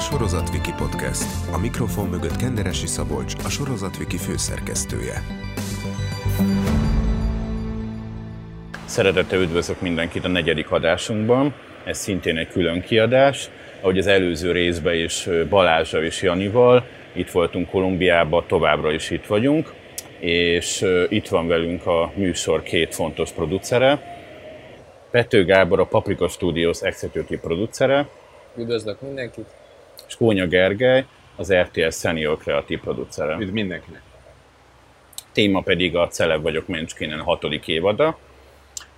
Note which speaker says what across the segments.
Speaker 1: Sorozatviki Podcast. A mikrofon mögött Kenderesi Szabolcs, a Sorozatviki főszerkesztője.
Speaker 2: Szeretettel üdvözlök mindenkit a negyedik adásunkban. Ez szintén egy külön kiadás. Ahogy az előző részben is Balázsa és Janival, itt voltunk Kolumbiában, továbbra is itt vagyunk, és itt van velünk a műsor két fontos producere. Pető Gábor a Paprika Studios executive producere,
Speaker 3: Üdvözlök mindenkit!
Speaker 2: És Kónya Gergely, az RTS Senior Creative producere.
Speaker 4: Üdv mindenkinek!
Speaker 2: Téma pedig a Celeb vagyok Mencskinen hatodik évada.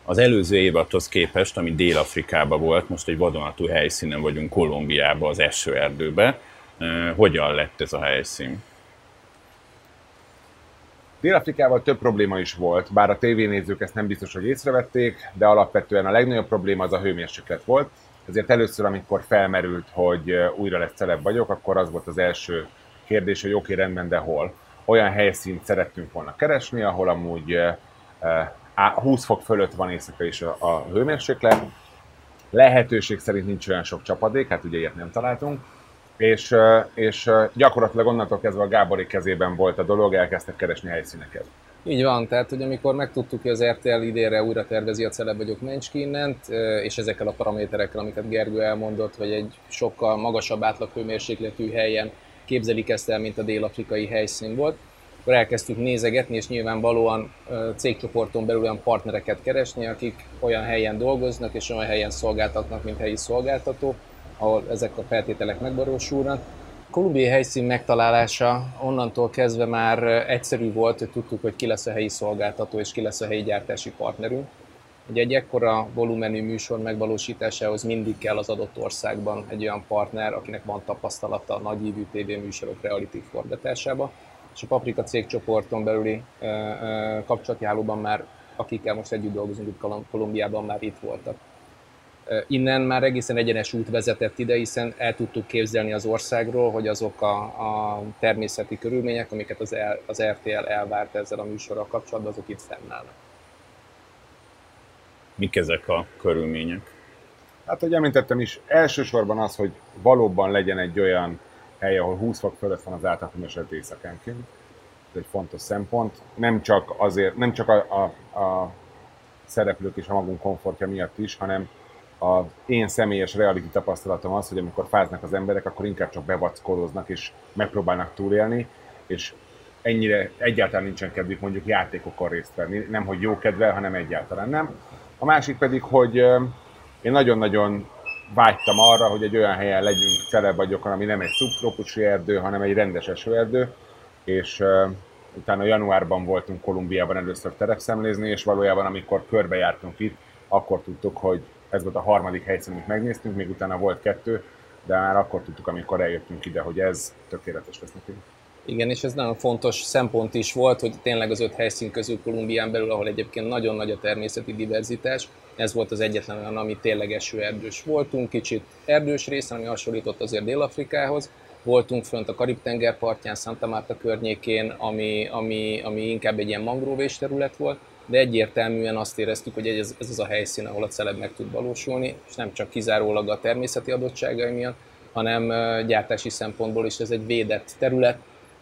Speaker 2: Az előző évadhoz képest, ami Dél-Afrikában volt, most egy vadonatúj helyszínen vagyunk Kolumbiában, az esőerdőbe. Hogyan lett ez a helyszín?
Speaker 4: Dél-Afrikával több probléma is volt, bár a tévénézők ezt nem biztos, hogy észrevették, de alapvetően a legnagyobb probléma az a hőmérséklet volt. Ezért először, amikor felmerült, hogy újra lesz celeb vagyok, akkor az volt az első kérdés, hogy oké, okay, rendben, de hol. Olyan helyszínt szerettünk volna keresni, ahol amúgy ö, ö, á- 20 fok fölött van éjszaka is a, hőmérséklet. Lehetőség szerint nincs olyan sok csapadék, hát ugye ilyet nem találtunk. És, és gyakorlatilag onnantól kezdve a Gábori kezében volt a dolog, elkezdtek keresni helyszíneket.
Speaker 3: Így van, tehát hogy amikor megtudtuk, hogy az RTL idénre újra tervezi a Celeb vagyok Mencskinnent, és ezekkel a paraméterekkel, amiket Gergő elmondott, hogy egy sokkal magasabb átlaghőmérsékletű helyen képzelik ezt el, mint a dél-afrikai helyszín volt, akkor elkezdtük nézegetni, és nyilvánvalóan cégcsoporton belül olyan partnereket keresni, akik olyan helyen dolgoznak, és olyan helyen szolgáltatnak, mint helyi szolgáltató, ahol ezek a feltételek megvalósulnak. Kolumbiai helyszín megtalálása onnantól kezdve már egyszerű volt, hogy tudtuk, hogy ki lesz a helyi szolgáltató és ki lesz a helyi gyártási partnerünk. Ugye egy ekkora volumenű műsor megvalósításához mindig kell az adott országban egy olyan partner, akinek van tapasztalata a nagyívű tévéműsorok reality forgatásába, és a Paprika cégcsoporton belüli kapcsolatjáróban már, akikkel most együtt dolgozunk itt Kolum- Kolumbiában, már itt voltak. Innen már egészen egyenes út vezetett ide, hiszen el tudtuk képzelni az országról, hogy azok a, a természeti körülmények, amiket az, el, az RTL elvárt ezzel a műsorral kapcsolatban, azok itt fennállnak.
Speaker 2: Mik ezek a körülmények?
Speaker 4: Hát, hogy említettem is, elsősorban az, hogy valóban legyen egy olyan hely, ahol 20 fok fölött van az átlagmérséklet éjszakánként. Ez egy fontos szempont. Nem csak azért, nem csak a, a, a szereplők és a magunk komfortja miatt is, hanem az én személyes reality tapasztalatom az, hogy amikor fáznak az emberek, akkor inkább csak bevackolóznak és megpróbálnak túlélni, és ennyire egyáltalán nincsen kedvük mondjuk játékokon részt venni, nem hogy jó kedvel, hanem egyáltalán nem. A másik pedig, hogy én nagyon-nagyon vágytam arra, hogy egy olyan helyen legyünk celeb vagyokon, ami nem egy szubtrópusi erdő, hanem egy rendes esőerdő, és uh, utána januárban voltunk Kolumbiában először terepszemlézni, és valójában amikor körbejártunk itt, akkor tudtuk, hogy ez volt a harmadik helyszín, amit megnéztünk, még utána volt kettő, de már akkor tudtuk, amikor eljöttünk ide, hogy ez tökéletes lesz nekünk.
Speaker 3: Igen, és ez nagyon fontos szempont is volt, hogy tényleg az öt helyszín közül Kolumbián belül, ahol egyébként nagyon nagy a természeti diverzitás, ez volt az egyetlen olyan, ami tényleg esőerdős voltunk, kicsit erdős részen, ami hasonlított azért Dél-Afrikához, voltunk fönt a Karib-tenger partján, Santa Marta környékén, ami, ami, ami inkább egy ilyen mangróvés terület volt, de egyértelműen azt éreztük, hogy ez, ez az a helyszín, ahol a celeb meg tud valósulni, és nem csak kizárólag a természeti adottságai miatt, hanem gyártási szempontból is ez egy védett terület,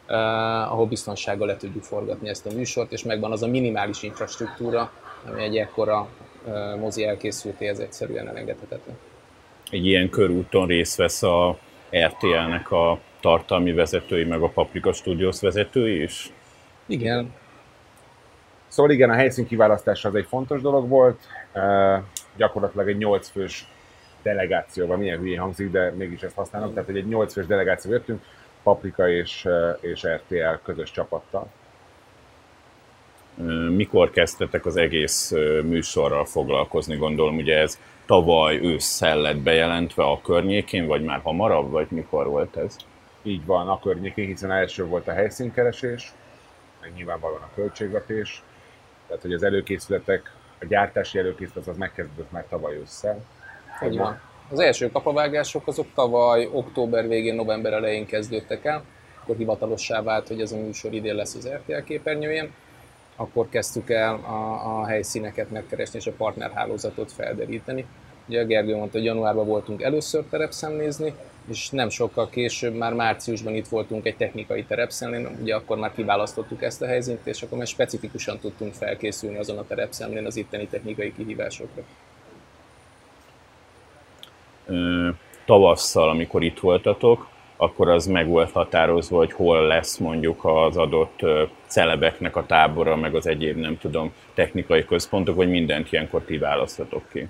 Speaker 3: uh, ahol biztonsággal le tudjuk forgatni ezt a műsort, és megvan az a minimális infrastruktúra, ami egy ekkora uh, mozi elkészültéhez egyszerűen elengedhetetlen.
Speaker 2: Egy ilyen körúton részt vesz a RTL-nek a tartalmi vezetői, meg a Paprika Studios vezetői is?
Speaker 3: Igen,
Speaker 4: Szóval igen, a helyszín kiválasztása az egy fontos dolog volt. Gyakorlatilag egy 8 fős delegációval, milyen hülyén hangzik, de mégis ezt használom. Tehát, egy 8 fős delegáció jöttünk, Paprika és, és RTL közös csapattal.
Speaker 2: Mikor kezdtetek az egész műsorral foglalkozni? Gondolom, ugye ez tavaly ősszel lett bejelentve a környékén, vagy már hamarabb, vagy mikor volt ez?
Speaker 4: Így van a környékén, hiszen első volt a helyszínkeresés, meg nyilvánvalóan a költségvetés. Tehát, hogy az előkészületek, a gyártási előkészület az megkezdődött már tavaly ősszel.
Speaker 3: így van. Az első kapavágások azok tavaly október végén, november elején kezdődtek el, akkor hivatalossá vált, hogy ez a műsor idén lesz az RTL képernyőjén. Akkor kezdtük el a, a helyszíneket megkeresni és a partnerhálózatot felderíteni. Ugye a Gergő mondta, hogy januárban voltunk először terepszemlézni, és nem sokkal később, már márciusban itt voltunk egy technikai terepszemlén, ugye akkor már kiválasztottuk ezt a helyzínt, és akkor már specifikusan tudtunk felkészülni azon a terepszemlén az itteni technikai kihívásokra.
Speaker 2: Tavasszal, amikor itt voltatok, akkor az meg volt határozva, hogy hol lesz mondjuk az adott celebeknek a tábora, meg az egyéb, nem tudom, technikai központok, vagy mindent ilyenkor ti választatok ki?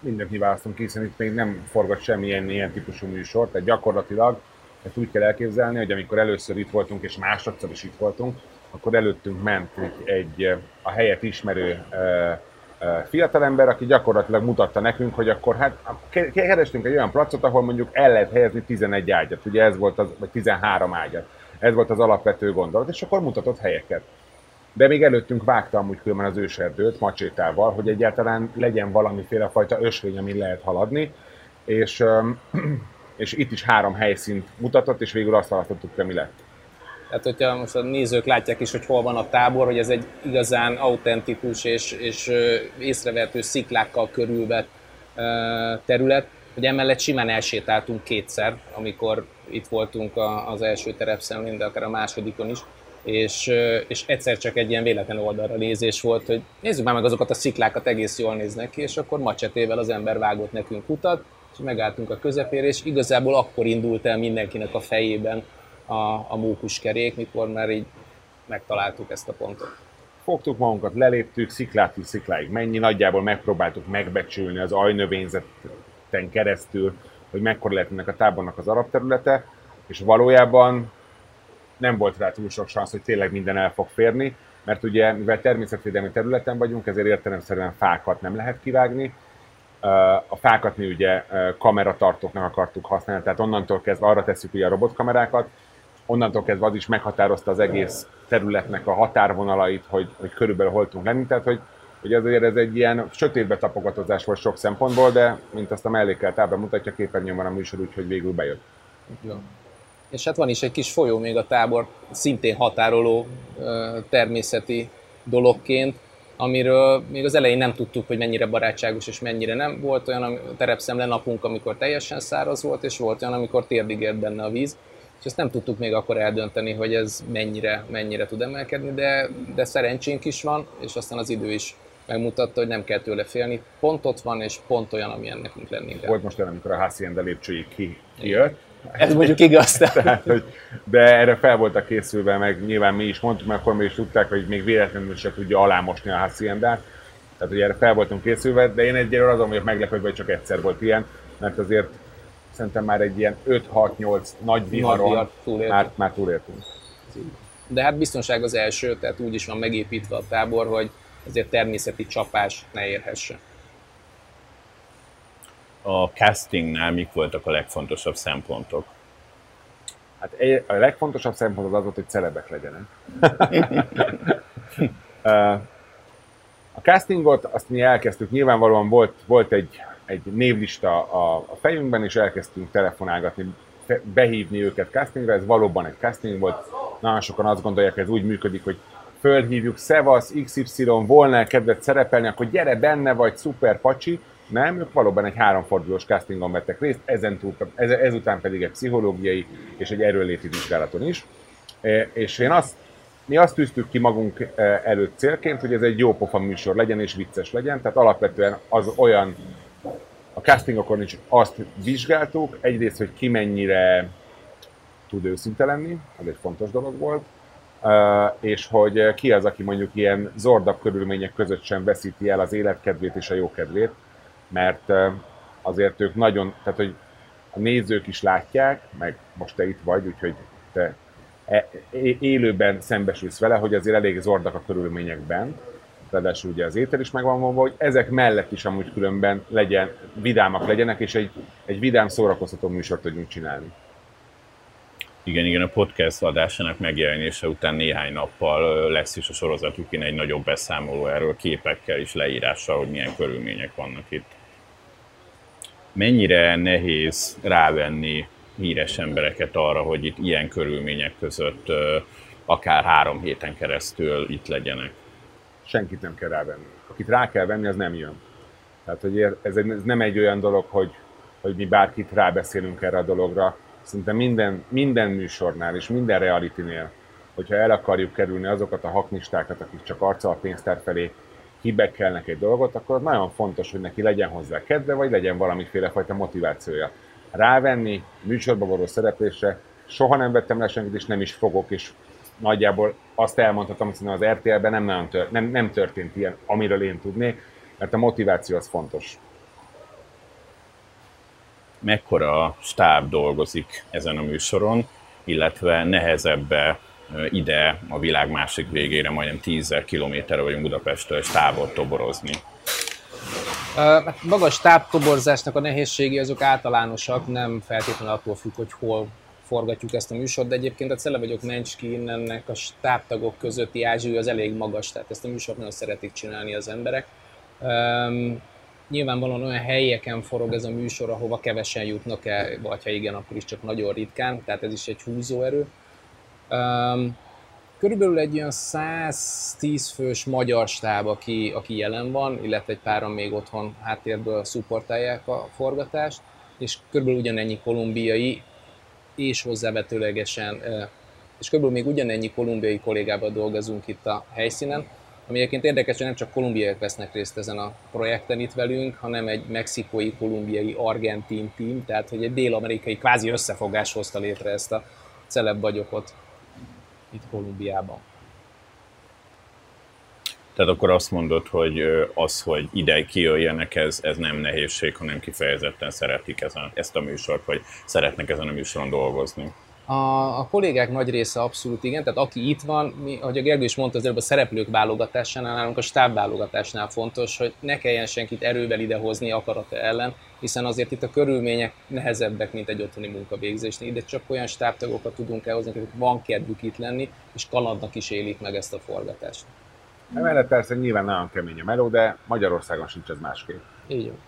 Speaker 4: Mindent mi választunk ki, hiszen itt még nem forgat semmilyen ilyen típusú műsor, tehát gyakorlatilag ezt úgy kell elképzelni, hogy amikor először itt voltunk, és másodszor is itt voltunk, akkor előttünk ment egy, egy a helyet ismerő fiatalember, aki gyakorlatilag mutatta nekünk, hogy akkor hát kerestünk egy olyan placot, ahol mondjuk el lehet helyezni 11 ágyat, ugye ez volt az, vagy 13 ágyat. Ez volt az alapvető gondolat, és akkor mutatott helyeket. De még előttünk vágta amúgy különben az őserdőt macsétával, hogy egyáltalán legyen valamiféle fajta ösvény, amin lehet haladni, és, és itt is három helyszínt mutatott, és végül azt választottuk, hogy mi lett.
Speaker 3: Tehát, hogyha most a nézők látják is, hogy hol van a tábor, hogy ez egy igazán autentikus és, és észrevehető sziklákkal körülvett terület, hogy emellett simán elsétáltunk kétszer, amikor itt voltunk az első terepszemlén, de akár a másodikon is, és, és egyszer csak egy ilyen véletlen oldalra nézés volt, hogy nézzük már meg azokat a sziklákat, egész jól néznek ki, és akkor macsetével az ember vágott nekünk utat, és megálltunk a közepére, és igazából akkor indult el mindenkinek a fejében a, a mókuskerék, mikor már így megtaláltuk ezt a pontot.
Speaker 4: Fogtuk magunkat, leléptük, sziklától szikláig mennyi, nagyjából megpróbáltuk megbecsülni az ajnövényzeten keresztül, hogy mekkora lehet ennek a tábornak az arab területe, és valójában nem volt rá túl sok szansz, hogy tényleg minden el fog férni, mert ugye, mivel természetvédelmi területen vagyunk, ezért értelemszerűen fákat nem lehet kivágni. A fákat mi ugye kameratartóknak akartuk használni, tehát onnantól kezdve arra tesszük ugye a robotkamerákat, onnantól kezdve az is meghatározta az egész területnek a határvonalait, hogy, hogy körülbelül hol tudunk lenni. Tehát, hogy, hogy azért ez egy ilyen sötétbe tapogatózás volt sok szempontból, de mint azt a mellékelt ábra mutatja, képernyőn van a műsor, úgyhogy végül bejött.
Speaker 3: Ja. És hát van is egy kis folyó még a tábor, szintén határoló természeti dologként, amiről még az elején nem tudtuk, hogy mennyire barátságos és mennyire nem. Volt olyan terepszemle napunk, amikor teljesen száraz volt, és volt olyan, amikor térdig ért benne a víz és ezt nem tudtuk még akkor eldönteni, hogy ez mennyire, mennyire tud emelkedni, de, de szerencsénk is van, és aztán az idő is megmutatta, hogy nem kell tőle félni. Pont ott van, és pont olyan, amilyen nekünk lenni kell.
Speaker 4: Volt most olyan, amikor a Hacienda lépcsőig ki, kijött.
Speaker 3: Ez mondjuk igaz.
Speaker 4: Tehát, hogy, de erre fel voltak készülve, meg nyilván mi is mondtuk, mert akkor mi is tudták, hogy még véletlenül se tudja alámosni a Haciendát. Tehát, hogy erre fel voltunk készülve, de én egyelőre azon vagyok meglepődve, hogy csak egyszer volt ilyen, mert azért szerintem már egy ilyen 5-6-8 nagy viharon nagy túléltünk. Már, már túléltünk.
Speaker 3: De hát biztonság az első, tehát úgy is van megépítve a tábor, hogy ezért természeti csapás ne érhesse.
Speaker 2: A castingnál mik voltak a legfontosabb szempontok?
Speaker 4: Hát a legfontosabb szempont az az volt, hogy celebek legyenek. a castingot azt mi elkezdtük, nyilvánvalóan volt, volt egy egy névlista a, a fejünkben, és elkezdtünk telefonálgatni, behívni őket castingra, ez valóban egy casting volt. Nagyon sokan azt gondolják, hogy ez úgy működik, hogy fölhívjuk, Szevasz, XY, volna kedvet szerepelni, akkor gyere benne vagy, szuper pacsi. Nem, ők valóban egy háromfordulós castingon vettek részt, ezen túl, ez, ezután pedig egy pszichológiai és egy erőléti vizsgálaton is. E, és én azt, mi azt tűztük ki magunk e, előtt célként, hogy ez egy jó pofa műsor legyen és vicces legyen, tehát alapvetően az olyan a castingokon is azt vizsgáltuk, egyrészt, hogy ki mennyire tud őszinte lenni, ez egy fontos dolog volt, és hogy ki az, aki mondjuk ilyen zordabb körülmények között sem veszíti el az életkedvét és a jókedvét, mert azért ők nagyon, tehát hogy a nézők is látják, meg most te itt vagy, úgyhogy te e, élőben szembesülsz vele, hogy azért elég zordak a körülményekben, ráadásul ugye az étel is megvan vonva, hogy ezek mellett is amúgy különben legyen, vidámak legyenek, és egy, egy vidám szórakoztató műsort tudjunk csinálni.
Speaker 2: Igen, igen, a podcast adásának megjelenése után néhány nappal lesz is a sorozatukin egy nagyobb beszámoló erről képekkel és leírással, hogy milyen körülmények vannak itt. Mennyire nehéz rávenni híres embereket arra, hogy itt ilyen körülmények között akár három héten keresztül itt legyenek?
Speaker 4: senkit nem kell rávenni. Akit rá kell venni, az nem jön. Tehát, hogy ez, ez nem egy olyan dolog, hogy hogy mi bárkit rábeszélünk erre a dologra. Szinte minden, minden műsornál és minden realitynél, hogyha el akarjuk kerülni azokat a haknistákat, akik csak arccal pénztár felé hibekkelnek egy dolgot, akkor nagyon fontos, hogy neki legyen hozzá kedve, vagy legyen valamiféle fajta motivációja. Rávenni műsorba való szereplésre soha nem vettem le senkit, és nem is fogok, és nagyjából azt elmondhatom, hogy az RTL-ben nem, nagyon tört, nem, nem történt ilyen, amiről én tudnék, mert a motiváció az fontos.
Speaker 2: Mekkora stáb dolgozik ezen a műsoron, illetve nehezebb ide a világ másik végére, majdnem 10 kilométerre vagyunk Budapesttől, és távol toborozni.
Speaker 3: Uh, maga a stábtoborzásnak a nehézségi azok általánosak, nem feltétlenül attól függ, hogy hol forgatjuk ezt a műsort, de egyébként a Cele vagyok Mencski innennek a stábtagok közötti ázsiai az elég magas, tehát ezt a műsort nagyon szeretik csinálni az emberek. Um, nyilvánvalóan olyan helyeken forog ez a műsor, ahova kevesen jutnak el, vagy ha igen, akkor is csak nagyon ritkán, tehát ez is egy húzóerő. Um, körülbelül egy olyan 110 fős magyar stáb, aki, aki jelen van, illetve egy páran még otthon háttérből szupportálják a forgatást, és körülbelül ugyanennyi kolumbiai, és hozzávetőlegesen, és körülbelül még ugyanennyi kolumbiai kollégával dolgozunk itt a helyszínen, ami egyébként érdekes, hogy nem csak kolumbiaiak vesznek részt ezen a projekten itt velünk, hanem egy mexikói, kolumbiai, argentin team, tehát hogy egy dél-amerikai kvázi összefogás hozta létre ezt a celeb vagyokot itt Kolumbiában.
Speaker 2: Tehát akkor azt mondod, hogy az, hogy ide kijöjjenek, ez, ez nem nehézség, hanem kifejezetten szeretik ezen, ezt a műsort, vagy szeretnek ezen a műsoron dolgozni.
Speaker 3: A, a kollégák nagy része abszolút igen, tehát aki itt van, mi, ahogy a Gergő is mondta, az előbb a szereplők válogatásánál, nálunk a stáb válogatásnál fontos, hogy ne kelljen senkit erővel idehozni akarata ellen, hiszen azért itt a körülmények nehezebbek, mint egy otthoni munkavégzésnél. Ide csak olyan stábtagokat tudunk elhozni, akik van kedvük itt lenni, és kalandnak is élik meg ezt a forgatást.
Speaker 4: Emellett persze nyilván nagyon kemény a meló, de Magyarországon sincs ez másképp.
Speaker 3: Így van.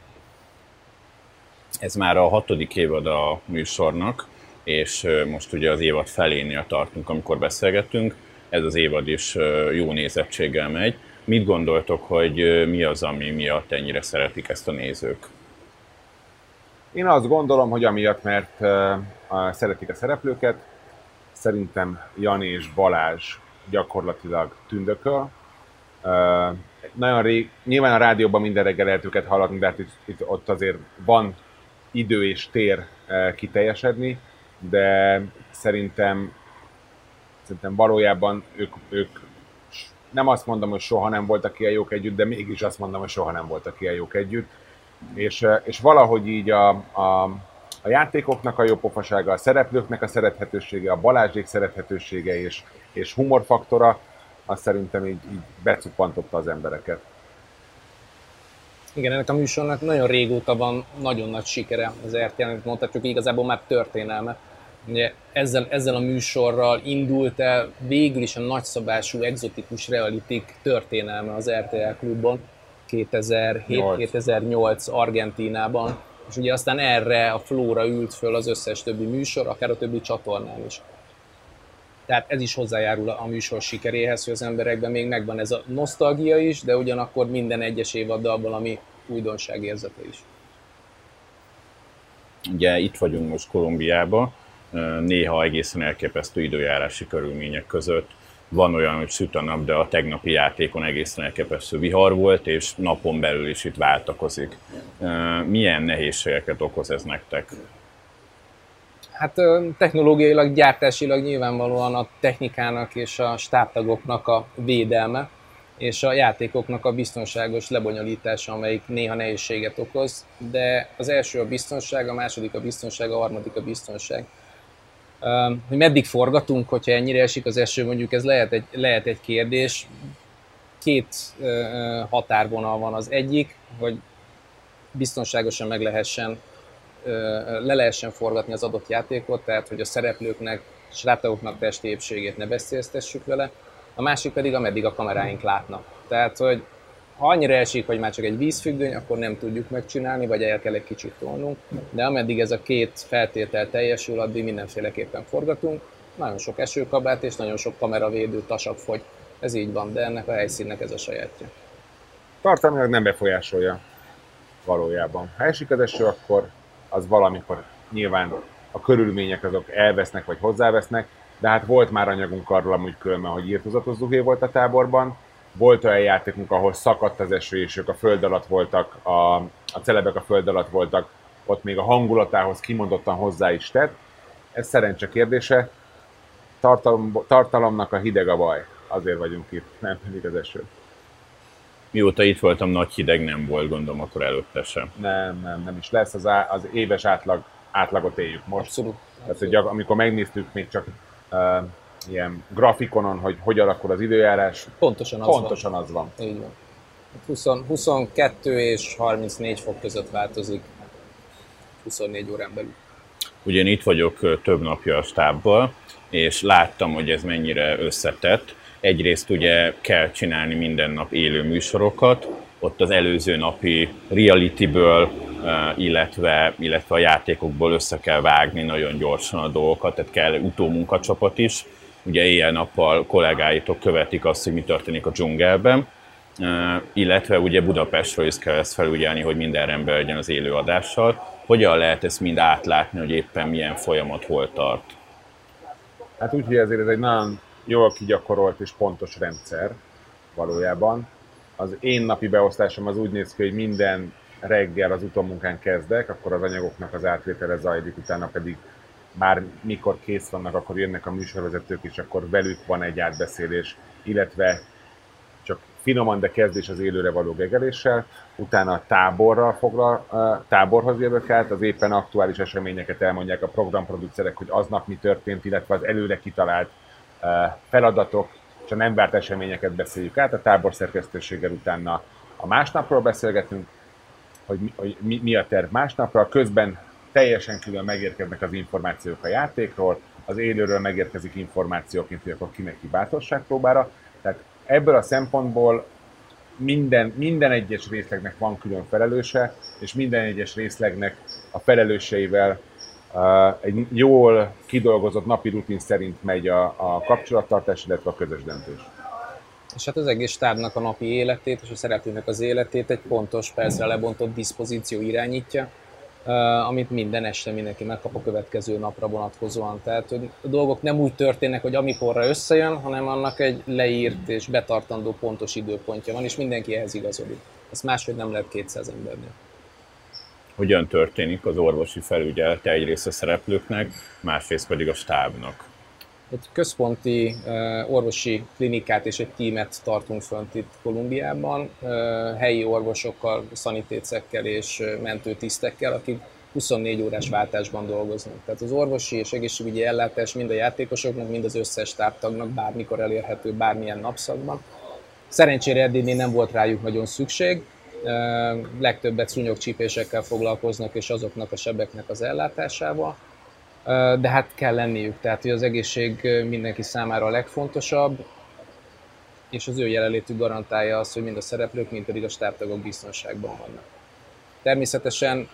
Speaker 2: Ez már a hatodik évad a műsornak, és most ugye az évad felénél tartunk, amikor beszélgetünk. Ez az évad is jó nézettséggel megy. Mit gondoltok, hogy mi az, ami miatt ennyire szeretik ezt a nézők?
Speaker 4: Én azt gondolom, hogy amiatt, mert szeretik a szereplőket, szerintem Jani és Balázs gyakorlatilag tündököl, nagyon rég, nyilván a rádióban minden reggel lehet őket hallani, de hát itt, itt, ott azért van idő és tér uh, kiteljesedni, de szerintem, szerintem valójában ők, ők nem azt mondom, hogy soha nem voltak ilyen jók együtt, de mégis azt mondom, hogy soha nem voltak ilyen jók együtt. És, és valahogy így a, a, a játékoknak a jó a szereplőknek a szerethetősége, a Balázsék szerethetősége és, és humorfaktora, az szerintem így, így becuppantotta az embereket.
Speaker 3: Igen, ennek a műsornak nagyon régóta van nagyon nagy sikere az RTL, amit mondhatjuk, igazából már történelme. Ugye ezzel, ezzel a műsorral indult el végül is a nagyszabású, exotikus realitik történelme az RTL klubban 2007-2008 Argentínában, és ugye aztán erre a flóra ült föl az összes többi műsor, akár a többi csatornán is. Tehát ez is hozzájárul a műsor sikeréhez, hogy az emberekben még megvan ez a nosztalgia is, de ugyanakkor minden egyes évaddal valami újdonság érzete is.
Speaker 2: Ugye itt vagyunk most Kolumbiában, néha egészen elképesztő időjárási körülmények között. Van olyan, hogy süt a nap, de a tegnapi játékon egészen elképesztő vihar volt, és napon belül is itt váltakozik. Milyen nehézségeket okoz ez nektek?
Speaker 3: Hát technológiailag, gyártásilag nyilvánvalóan a technikának és a stábtagoknak a védelme, és a játékoknak a biztonságos lebonyolítása, amelyik néha nehézséget okoz, de az első a biztonság, a második a biztonság, a harmadik a biztonság. Hogy meddig forgatunk, hogyha ennyire esik az eső, mondjuk ez lehet egy, lehet egy kérdés. Két határvonal van az egyik, hogy biztonságosan meg lehessen le lehessen forgatni az adott játékot, tehát hogy a szereplőknek, srácoknak testi épségét ne beszélztessük vele, a másik pedig ameddig a kameráink látnak. Tehát, hogy ha annyira esik, hogy már csak egy vízfüggöny, akkor nem tudjuk megcsinálni, vagy el kell egy kicsit tolnunk, de ameddig ez a két feltétel teljesül, addig mindenféleképpen forgatunk. Nagyon sok esőkabát és nagyon sok kameravédő tasak fogy. Ez így van, de ennek a helyszínnek ez a sajátja.
Speaker 4: Tartalmilag nem befolyásolja valójában. Ha esik az eső, akkor az valamikor nyilván a körülmények azok elvesznek vagy hozzávesznek, de hát volt már anyagunk arról amúgy különben, hogy írtozatos zuhé volt a táborban, volt olyan játékunk, ahol szakadt az eső, és ők a föld alatt voltak, a, a celebek a föld alatt voltak, ott még a hangulatához kimondottan hozzá is tett. Ez szerencse kérdése. Tartalom, tartalomnak a hideg a baj. Azért vagyunk itt, nem pedig az eső.
Speaker 2: Mióta itt voltam, nagy hideg nem volt, gondolom, akkor előtte sem.
Speaker 4: Nem, nem, nem is lesz. Az, á, az éves átlag, átlagot éljük most.
Speaker 3: Abszolút.
Speaker 4: Tehát, hogy amikor megnéztük még csak uh, ilyen grafikonon, hogy hogy alakul az időjárás,
Speaker 3: Pontosan az
Speaker 4: pontosan
Speaker 3: van.
Speaker 4: az van.
Speaker 3: Így van. 20, 22 és 34 fok között változik 24 órán belül.
Speaker 2: Ugye én itt vagyok több napja a stábbal, és láttam, hogy ez mennyire összetett. Egyrészt ugye kell csinálni minden nap élő műsorokat, ott az előző napi realityből, illetve, illetve a játékokból össze kell vágni nagyon gyorsan a dolgokat, tehát kell utómunkacsapat is. Ugye éjjel-nappal kollégáitok követik azt, hogy mi történik a dzsungelben, illetve ugye Budapestről is kell ezt felügyelni, hogy minden rendben legyen az élő adással. Hogyan lehet ezt mind átlátni, hogy éppen milyen folyamat hol tart?
Speaker 4: Hát úgy, hogy ezért ez egy nagyon jól kigyakorolt és pontos rendszer valójában. Az én napi beosztásom az úgy néz ki, hogy minden reggel az utómunkán kezdek, akkor az anyagoknak az átvétele zajlik, utána pedig már mikor kész vannak, akkor jönnek a műsorvezetők, és akkor velük van egy átbeszélés, illetve csak finoman, de kezdés az élőre való gegeléssel, utána a táborral foglal, táborhoz jövök át, az éppen aktuális eseményeket elmondják a programproducerek, hogy aznap mi történt, illetve az előre kitalált eh, feladatok és a nem várt eseményeket beszéljük át, a tábor szerkesztőséggel utána a másnapról beszélgetünk, hogy mi, hogy mi a terv másnapra, közben teljesen külön megérkeznek az információk a játékról, az élőről megérkezik információként, hogy akkor kinek ki bátorságpróbára. Tehát ebből a szempontból minden, minden egyes részlegnek van külön felelőse, és minden egyes részlegnek a felelőseivel uh, egy jól kidolgozott napi rutin szerint megy a, a kapcsolattartás, illetve a közös döntés.
Speaker 3: És hát az egész stábnak a napi életét és a szereplőnek az életét egy pontos, percre lebontott diszpozíció irányítja, amit minden este mindenki megkap a következő napra vonatkozóan. Tehát hogy a dolgok nem úgy történnek, hogy amikorra összejön, hanem annak egy leírt és betartandó pontos időpontja van, és mindenki ehhez igazodik. Ezt máshogy nem lehet 200 embernél.
Speaker 2: Hogyan történik az orvosi felügyelete egyrészt a szereplőknek, másrészt pedig a stábnak?
Speaker 3: Egy központi orvosi klinikát és egy tímet tartunk fönt itt Kolumbiában, helyi orvosokkal, szanitécekkel és mentőtisztekkel, akik 24 órás váltásban dolgoznak. Tehát az orvosi és egészségügyi ellátás mind a játékosoknak, mind az összes táptagnak bármikor elérhető, bármilyen napszakban. Szerencsére eddig nem volt rájuk nagyon szükség, legtöbbet szúnyogcsípésekkel foglalkoznak, és azoknak a sebeknek az ellátásával. De hát kell lenniük, tehát hogy az egészség mindenki számára a legfontosabb, és az ő jelenlétük garantálja azt, hogy mind a szereplők, mind pedig a stábtagok biztonságban vannak. Természetesen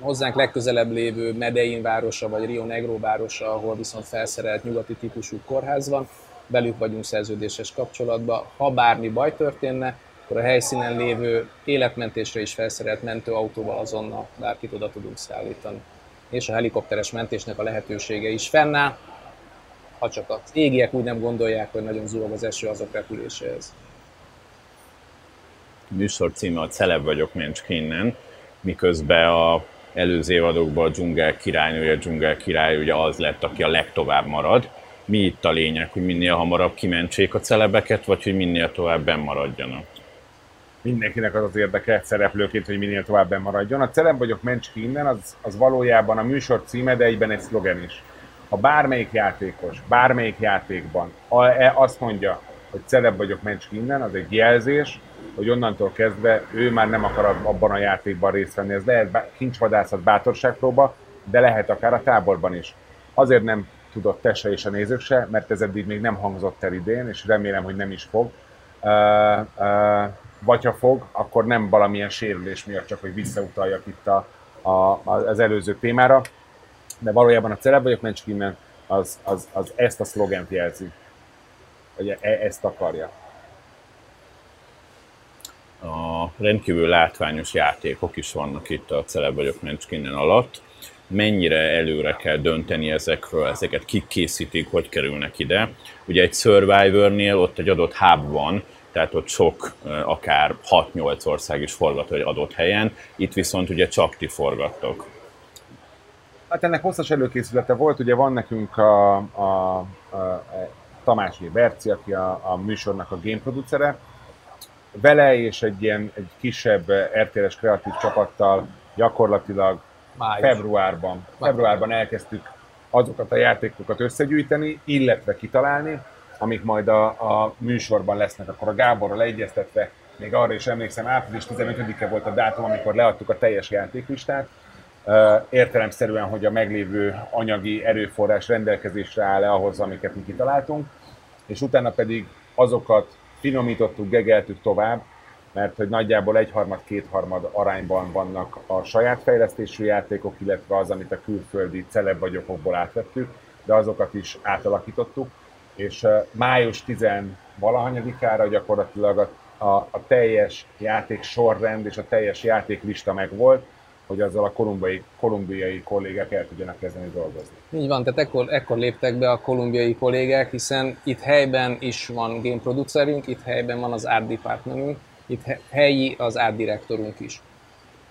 Speaker 3: hozzánk legközelebb lévő Medellin városa, vagy Rio Negro városa, ahol viszont felszerelt nyugati típusú kórház van, velük vagyunk szerződéses kapcsolatban. Ha bármi baj történne, akkor a helyszínen lévő életmentésre is felszerelt mentőautóval azonnal bárkit oda tudunk szállítani. És a helikopteres mentésnek a lehetősége is fennáll, ha csak az égiek úgy nem gondolják, hogy nagyon zúg az eső azok repüléséhez.
Speaker 2: A műsor címe a Celeb vagyok, mencs innen, miközben a előző évadokban a dzsungel királynője, a dzsungel király ugye az lett, aki a legtovább marad. Mi itt a lényeg, hogy minél hamarabb kimentsék a celebeket, vagy hogy minél tovább maradjanak?
Speaker 4: Mindenkinek az az érdeke szereplőként, hogy minél tovább maradjon. A Celeb vagyok, mencs ki innen, az, az valójában a műsor címe, de egyben egy szlogen is. Ha bármelyik játékos, bármelyik játékban a- e- azt mondja, hogy Celeb vagyok, mencs ki innen, az egy jelzés, hogy onnantól kezdve ő már nem akar ab- abban a játékban részt venni. Ez lehet kincsvadászat, bátorságpróba, de lehet akár a táborban is. Azért nem tudott te és a nézők se, mert ez eddig még nem hangzott el idén, és remélem, hogy nem is fog. Uh, uh, vagy ha fog, akkor nem valamilyen sérülés miatt, csak hogy visszautaljak itt a, a, az előző témára. De valójában a Celeb vagyok, mencs innen, az, az, az, ezt a szlogent jelzi. Vagy e, ezt akarja.
Speaker 2: A rendkívül látványos játékok is vannak itt a Celeb vagyok Menchkinen alatt, mennyire előre kell dönteni ezekről, ezeket kik készítik, hogy kerülnek ide. Ugye egy Survivor-nél ott egy adott hub van, tehát ott sok, akár 6-8 ország is forgat egy adott helyen, itt viszont ugye csak ti forgattok.
Speaker 4: Hát ennek hosszas előkészülete volt, ugye van nekünk a, a, a, a Tamás Berci, aki a, a műsornak a game producere, vele és egy ilyen egy kisebb RTL-es kreatív csapattal gyakorlatilag Május. februárban, februárban elkezdtük azokat a játékokat összegyűjteni, illetve kitalálni, amik majd a, a műsorban lesznek. Akkor a Gáborral egyeztetve, még arra is emlékszem, április 15-e volt a dátum, amikor leadtuk a teljes játéklistát, értelemszerűen, hogy a meglévő anyagi erőforrás rendelkezésre áll-e ahhoz, amiket mi kitaláltunk, és utána pedig azokat finomítottuk, gegeltük tovább, mert hogy nagyjából egyharmad, kétharmad arányban vannak a saját fejlesztésű játékok, illetve az, amit a külföldi celeb vagyokokból átvettük, de azokat is átalakítottuk, és május 10 valahanyadikára gyakorlatilag a, a, a teljes játék sorrend és a teljes játéklista megvolt, hogy azzal a kolumbiai, kolumbiai kollégák el tudjanak kezdeni dolgozni.
Speaker 3: Így van, tehát ekkor, ekkor léptek be a kolumbiai kollégák, hiszen itt helyben is van game producerünk, itt helyben van az art departmentünk, itt helyi az art direktorunk is.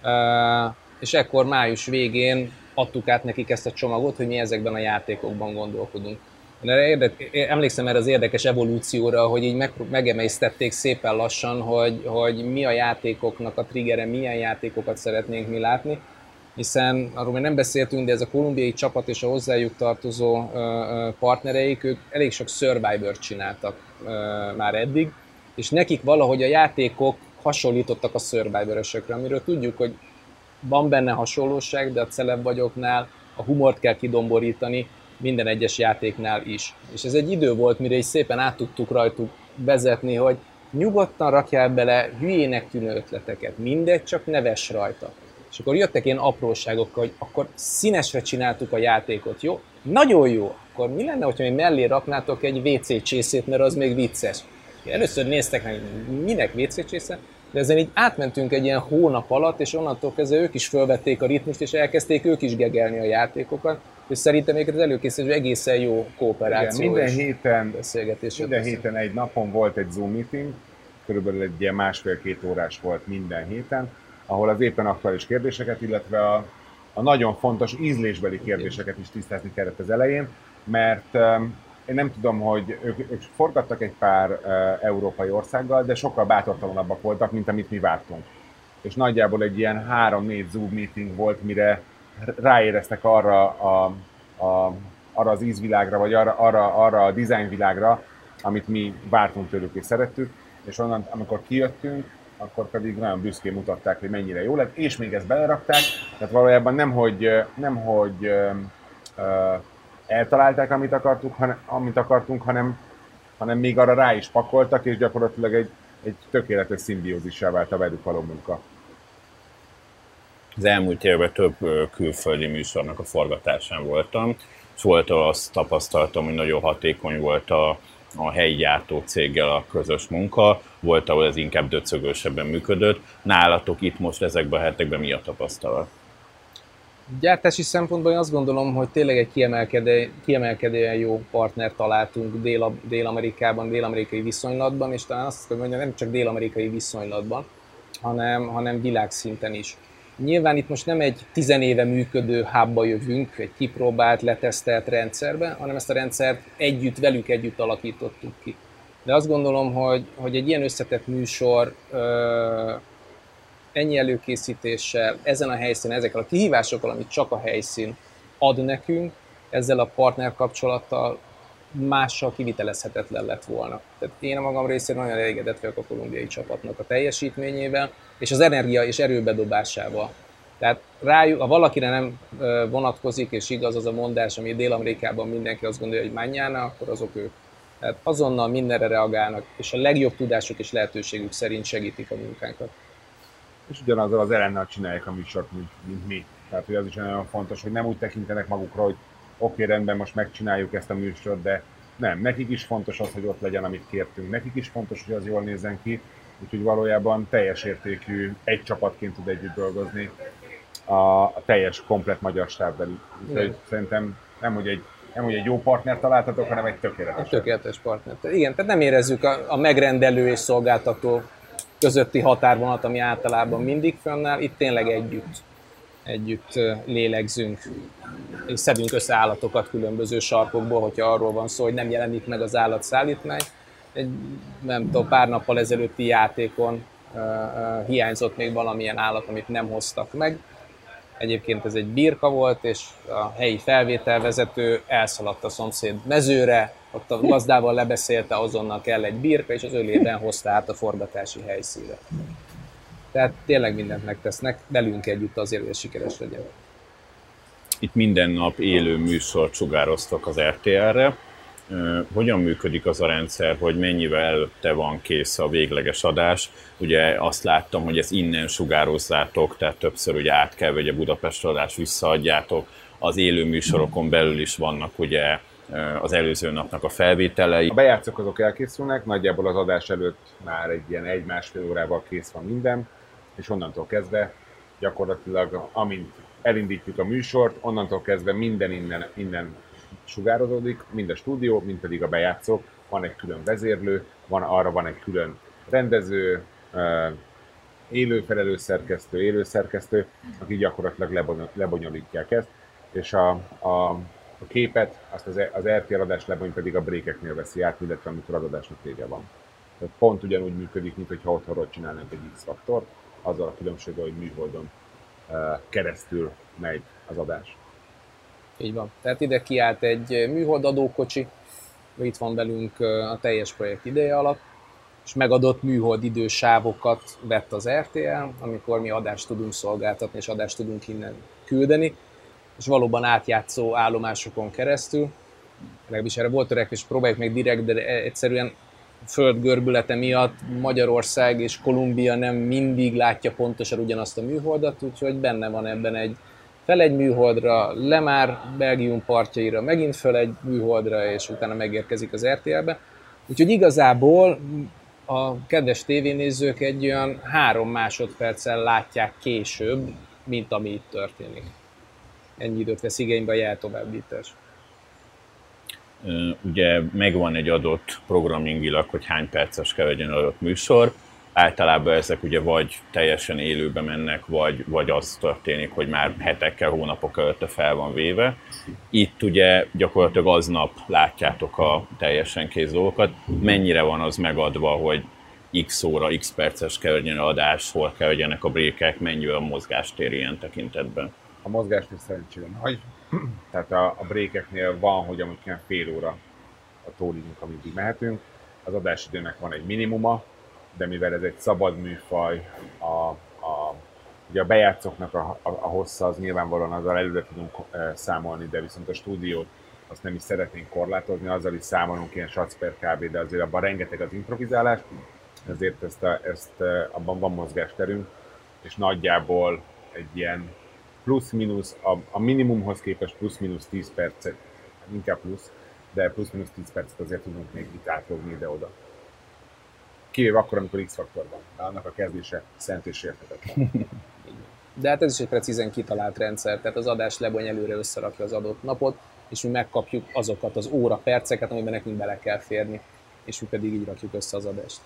Speaker 3: Uh, és ekkor május végén adtuk át nekik ezt a csomagot, hogy mi ezekben a játékokban gondolkodunk. Én erre emlékszem erre az érdekes evolúcióra, hogy így meg, megemésztették szépen lassan, hogy, hogy mi a játékoknak a triggere, milyen játékokat szeretnénk mi látni, hiszen arról még nem beszéltünk, de ez a kolumbiai csapat és a hozzájuk tartozó partnereik, ők elég sok survivor csináltak már eddig, és nekik valahogy a játékok hasonlítottak a survivor amiről tudjuk, hogy van benne hasonlóság, de a celeb vagyoknál a humort kell kidomborítani, minden egyes játéknál is. És ez egy idő volt, mire is szépen át tudtuk rajtuk vezetni, hogy nyugodtan rakjál bele hülyének tűnő ötleteket, mindegy, csak neves rajta. És akkor jöttek ilyen apróságok, hogy akkor színesre csináltuk a játékot, jó? Nagyon jó! Akkor mi lenne, hogyha még mellé raknátok egy WC csészét, mert az még vicces. Először néztek meg, minek WC csésze, de ezen így átmentünk egy ilyen hónap alatt, és onnantól kezdve ők is felvették a ritmust, és elkezdték ők is gegelni a játékokat, és szerintem még az előkészítő egészen jó kooperáció
Speaker 4: Igen, minden héten, beszélgetés. Minden héten egy napon volt egy Zoom meeting, körülbelül egy ilyen másfél-két órás volt minden héten, ahol az éppen aktuális kérdéseket, illetve a, a nagyon fontos ízlésbeli kérdéseket is tisztázni kellett az elején, mert um, én nem tudom, hogy ők, ők forgattak egy pár uh, európai országgal, de sokkal bátortalanabbak voltak, mint amit mi vártunk. És nagyjából egy ilyen három-négy Zoom meeting volt, mire ráéreztek arra, a, a, arra az ízvilágra, vagy arra, arra, arra a dizájnvilágra, amit mi vártunk tőlük és szerettük, és onnan, amikor kijöttünk, akkor pedig nagyon büszkén mutatták, hogy mennyire jó lett, és még ezt belerakták, tehát valójában nem, hogy, nem, hogy eltalálták, amit, akartuk, hanem, amit akartunk, hanem, hanem még arra rá is pakoltak, és gyakorlatilag egy, egy tökéletes szimbiózissá vált a velük való munka.
Speaker 2: Az elmúlt évben több külföldi műsornak a forgatásán voltam, és volt, azt tapasztaltam, hogy nagyon hatékony volt a, a helyi gyártó céggel a közös munka, volt, ahol ez inkább döcögősebben működött. Nálatok itt most ezekben a hetekben mi a tapasztalat?
Speaker 3: Gyártási szempontból én azt gondolom, hogy tényleg egy kiemelkedő, kiemelkedően jó partner találtunk Dél- Dél-Amerikában, dél-amerikai viszonylatban, és talán azt kell mondjam, nem csak dél-amerikai viszonylatban, hanem, hanem világszinten is. Nyilván itt most nem egy tizenéve működő hubba jövünk, egy kipróbált, letesztelt rendszerbe, hanem ezt a rendszert együtt, velük együtt alakítottuk ki. De azt gondolom, hogy, hogy egy ilyen összetett műsor ö, ennyi előkészítéssel, ezen a helyszínen, ezekkel a kihívásokkal, amit csak a helyszín ad nekünk, ezzel a partner kapcsolattal mással kivitelezhetetlen lett volna. Tehát én a magam részéről nagyon elégedett vagyok a kolumbiai csapatnak a teljesítményével, és az energia és erőbedobásával. Tehát rájuk, ha valakire nem vonatkozik, és igaz az a mondás, ami Dél-Amerikában mindenki azt gondolja, hogy mányána, akkor azok ők. Tehát azonnal mindenre reagálnak, és a legjobb tudásuk és lehetőségük szerint segítik a munkánkat.
Speaker 4: És ugyanazzal az elennel csinálják a műsort, mint, mint mi. Tehát, hogy az is nagyon fontos, hogy nem úgy tekintenek magukra, hogy oké, okay, rendben, most megcsináljuk ezt a műsort, de nem, nekik is fontos az, hogy ott legyen, amit kértünk, nekik is fontos, hogy az jól nézzen ki, úgyhogy valójában teljes értékű, egy csapatként tud együtt dolgozni a, teljes, komplet magyar stábbeli. Úgyhogy szerintem nem, hogy egy nem hogy egy jó partner találtatok, hanem egy tökéletes. Egy
Speaker 3: tökéletes partner. Igen, tehát nem érezzük a, a megrendelő és szolgáltató közötti határvonat, ami általában mindig fönnáll, itt tényleg együtt, együtt lélegzünk, és szedünk össze állatokat különböző sarkokból, hogyha arról van szó, hogy nem jelenik meg az állatszállítmány. Egy, nem tudom, pár nappal ezelőtti játékon uh, uh, hiányzott még valamilyen állat, amit nem hoztak meg, Egyébként ez egy birka volt, és a helyi felvételvezető elszaladt a szomszéd mezőre, ott a gazdával lebeszélte, azonnal kell egy birka, és az ölében hozta át a forgatási helyszínre. Tehát tényleg mindent megtesznek, velünk együtt azért, hogy sikeres legyen.
Speaker 2: Itt minden nap élő műsort sugároztak az RTL-re, hogyan működik az a rendszer, hogy mennyivel előtte van kész a végleges adás. Ugye azt láttam, hogy ezt innen sugározzátok, tehát többször ugye át kell, hogy a Budapest adás visszaadjátok. Az élő műsorokon belül is vannak ugye az előző napnak a felvételei.
Speaker 4: A bejátszók azok elkészülnek, nagyjából az adás előtt már egy ilyen egy-másfél órával kész van minden, és onnantól kezdve gyakorlatilag, amint elindítjuk a műsort, onnantól kezdve minden innen, innen sugározódik, mind a stúdió, mind pedig a bejátszók. Van egy külön vezérlő, van, arra van egy külön rendező, élő felelős szerkesztő, élő szerkesztő, akik gyakorlatilag lebonyolítják ezt, és a, a, a képet, azt az, az RTL adás lebony pedig a brékeknél veszi át, illetve amikor az adásnak vége van. Tehát pont ugyanúgy működik, mint hogyha otthonról csinálnánk egy X-faktort, azzal a különbséggel, hogy műholdon keresztül megy az adás.
Speaker 3: Így van. Tehát ide kiállt egy műholdadókocsi, itt van velünk a teljes projekt ideje alatt, és megadott műhold idősávokat vett az RTL, amikor mi adást tudunk szolgáltatni, és adást tudunk innen küldeni, és valóban átjátszó állomásokon keresztül, legalábbis erre volt törekvés, próbáljuk még direkt, de egyszerűen föld görbülete miatt Magyarország és Kolumbia nem mindig látja pontosan ugyanazt a műholdat, úgyhogy benne van ebben egy fel egy műholdra, le már Belgium partjaira, megint fel egy műholdra, és utána megérkezik az RTL-be. Úgyhogy igazából a kedves tévénézők egy olyan három másodperccel látják később, mint ami itt történik. Ennyi időt vesz igénybe a jeltovábbítás.
Speaker 2: Ugye megvan egy adott programingilag, hogy hány perces kell legyen adott műsor, általában ezek ugye vagy teljesen élőbe mennek, vagy, vagy az történik, hogy már hetekkel, hónapok előtte fel van véve. Itt ugye gyakorlatilag aznap látjátok a teljesen kész dolgokat. Mennyire van az megadva, hogy x óra, x perces kell legyen adás, hol kell legyenek a brékek, mennyi a mozgástér ilyen tekintetben?
Speaker 4: A mozgástér szerencsére nagy. Tehát a, a brékeknél van, hogy amikor fél óra a tólink, amíg mehetünk. Az adásidőnek van egy minimuma, de mivel ez egy szabad műfaj, a, a, ugye a bejátszóknak a, a, a hossza az nyilvánvalóan azzal előre tudunk e, számolni, de viszont a stúdiót azt nem is szeretnénk korlátozni, azzal is számolunk ilyen sac per kb, de azért abban rengeteg az improvizálás, ezért ezt, a, ezt e, abban van mozgásterünk, és nagyjából egy ilyen plusz-minusz, a, a minimumhoz képest plusz-minusz 10 percet, inkább plusz, de plusz-minusz 10 percet azért tudunk még itt átlogni ide-oda kivéve akkor, amikor X-faktor van. De annak a kezdése szent és érthetetlen.
Speaker 3: De hát ez is egy precízen kitalált rendszer, tehát az adás lebony előre összerakja az adott napot, és mi megkapjuk azokat az óra perceket, amiben nekünk bele kell férni, és mi pedig így rakjuk össze az adást.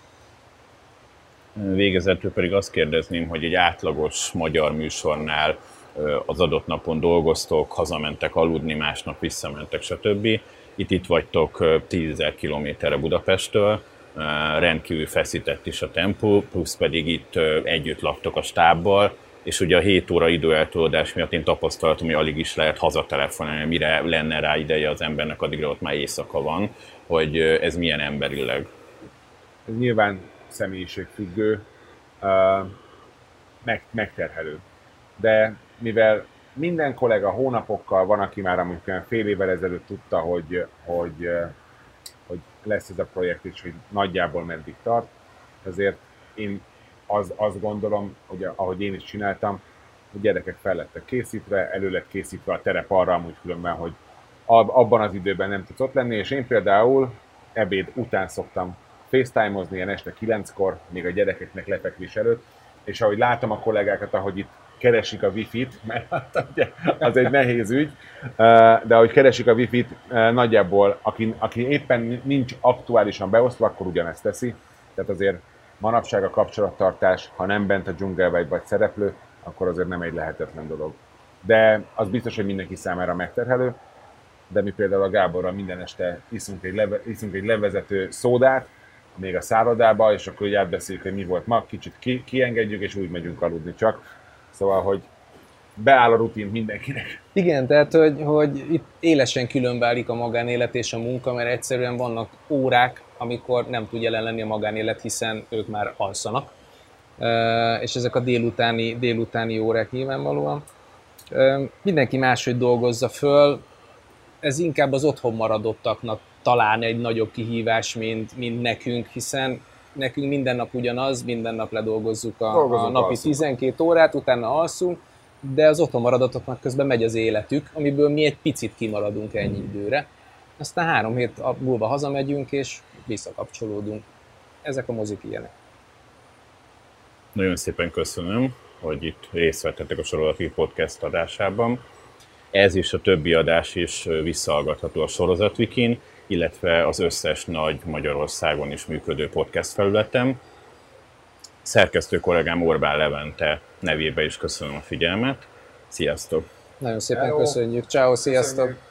Speaker 2: Végezetül pedig azt kérdezném, hogy egy átlagos magyar műsornál az adott napon dolgoztok, hazamentek aludni, másnap visszamentek, stb. Itt itt vagytok 10.000 kilométerre Budapesttől, rendkívül feszített is a tempó, plusz pedig itt együtt laktok a stábbal, és ugye a 7 óra időeltolódás miatt én tapasztaltam, hogy alig is lehet hazatelefonálni, mire lenne rá ideje az embernek, addigra ott már éjszaka van, hogy ez milyen emberileg.
Speaker 4: Ez nyilván személyiségfüggő, meg, megterhelő. De mivel minden kollega hónapokkal van, aki már amikor fél évvel ezelőtt tudta, hogy, hogy lesz ez a projekt, és hogy nagyjából meddig tart. Ezért én az, azt gondolom, hogy ahogy én is csináltam, a gyerekek fel lettek készítve, elő lett készítve a terep arra amúgy különben, hogy abban az időben nem tudsz ott lenni, és én például ebéd után szoktam facetime-ozni ilyen este kilenckor, még a gyerekeknek lefekvés előtt, és ahogy látom a kollégákat, ahogy itt keresik a wifi-t, mert hát ugye az egy nehéz ügy, de ahogy keresik a wifi-t, nagyjából aki, aki éppen nincs aktuálisan beosztva, akkor ugyanezt teszi. Tehát azért manapság a kapcsolattartás, ha nem bent a dzsungelbe vagy szereplő, akkor azért nem egy lehetetlen dolog. De az biztos, hogy mindenki számára megterhelő, de mi például a Gáborral minden este iszunk egy, leve, iszunk egy levezető szódát, még a szállodába, és akkor így átbeszéljük, hogy mi volt ma, kicsit ki, kiengedjük, és úgy megyünk aludni csak. Szóval, hogy beáll a rutin mindenkinek.
Speaker 3: Igen, tehát, hogy, hogy itt élesen különválik a magánélet és a munka, mert egyszerűen vannak órák, amikor nem tud jelen lenni a magánélet, hiszen ők már alszanak. És ezek a délutáni, délutáni órák nyilvánvalóan. Mindenki máshogy dolgozza föl, ez inkább az otthon maradottaknak talán egy nagyobb kihívás, mint, mint nekünk, hiszen nekünk minden nap ugyanaz, minden nap ledolgozzuk a, a napi alszunk. 12 órát, utána alszunk, de az otthon maradottaknak közben megy az életük, amiből mi egy picit kimaradunk ennyi időre. Aztán három hét múlva hazamegyünk, és visszakapcsolódunk. Ezek a mozik ilyenek.
Speaker 2: Nagyon szépen köszönöm, hogy itt részt vettetek a Sorolati Podcast adásában. Ez és a többi adás is visszahallgatható a Sorozatvikin, illetve az összes nagy Magyarországon is működő podcast felületem. Szerkesztő kollégám Orbán Levente nevébe is köszönöm a figyelmet. Sziasztok!
Speaker 3: Nagyon szépen Hello. köszönjük. Ciao, sziasztok! Köszönjük.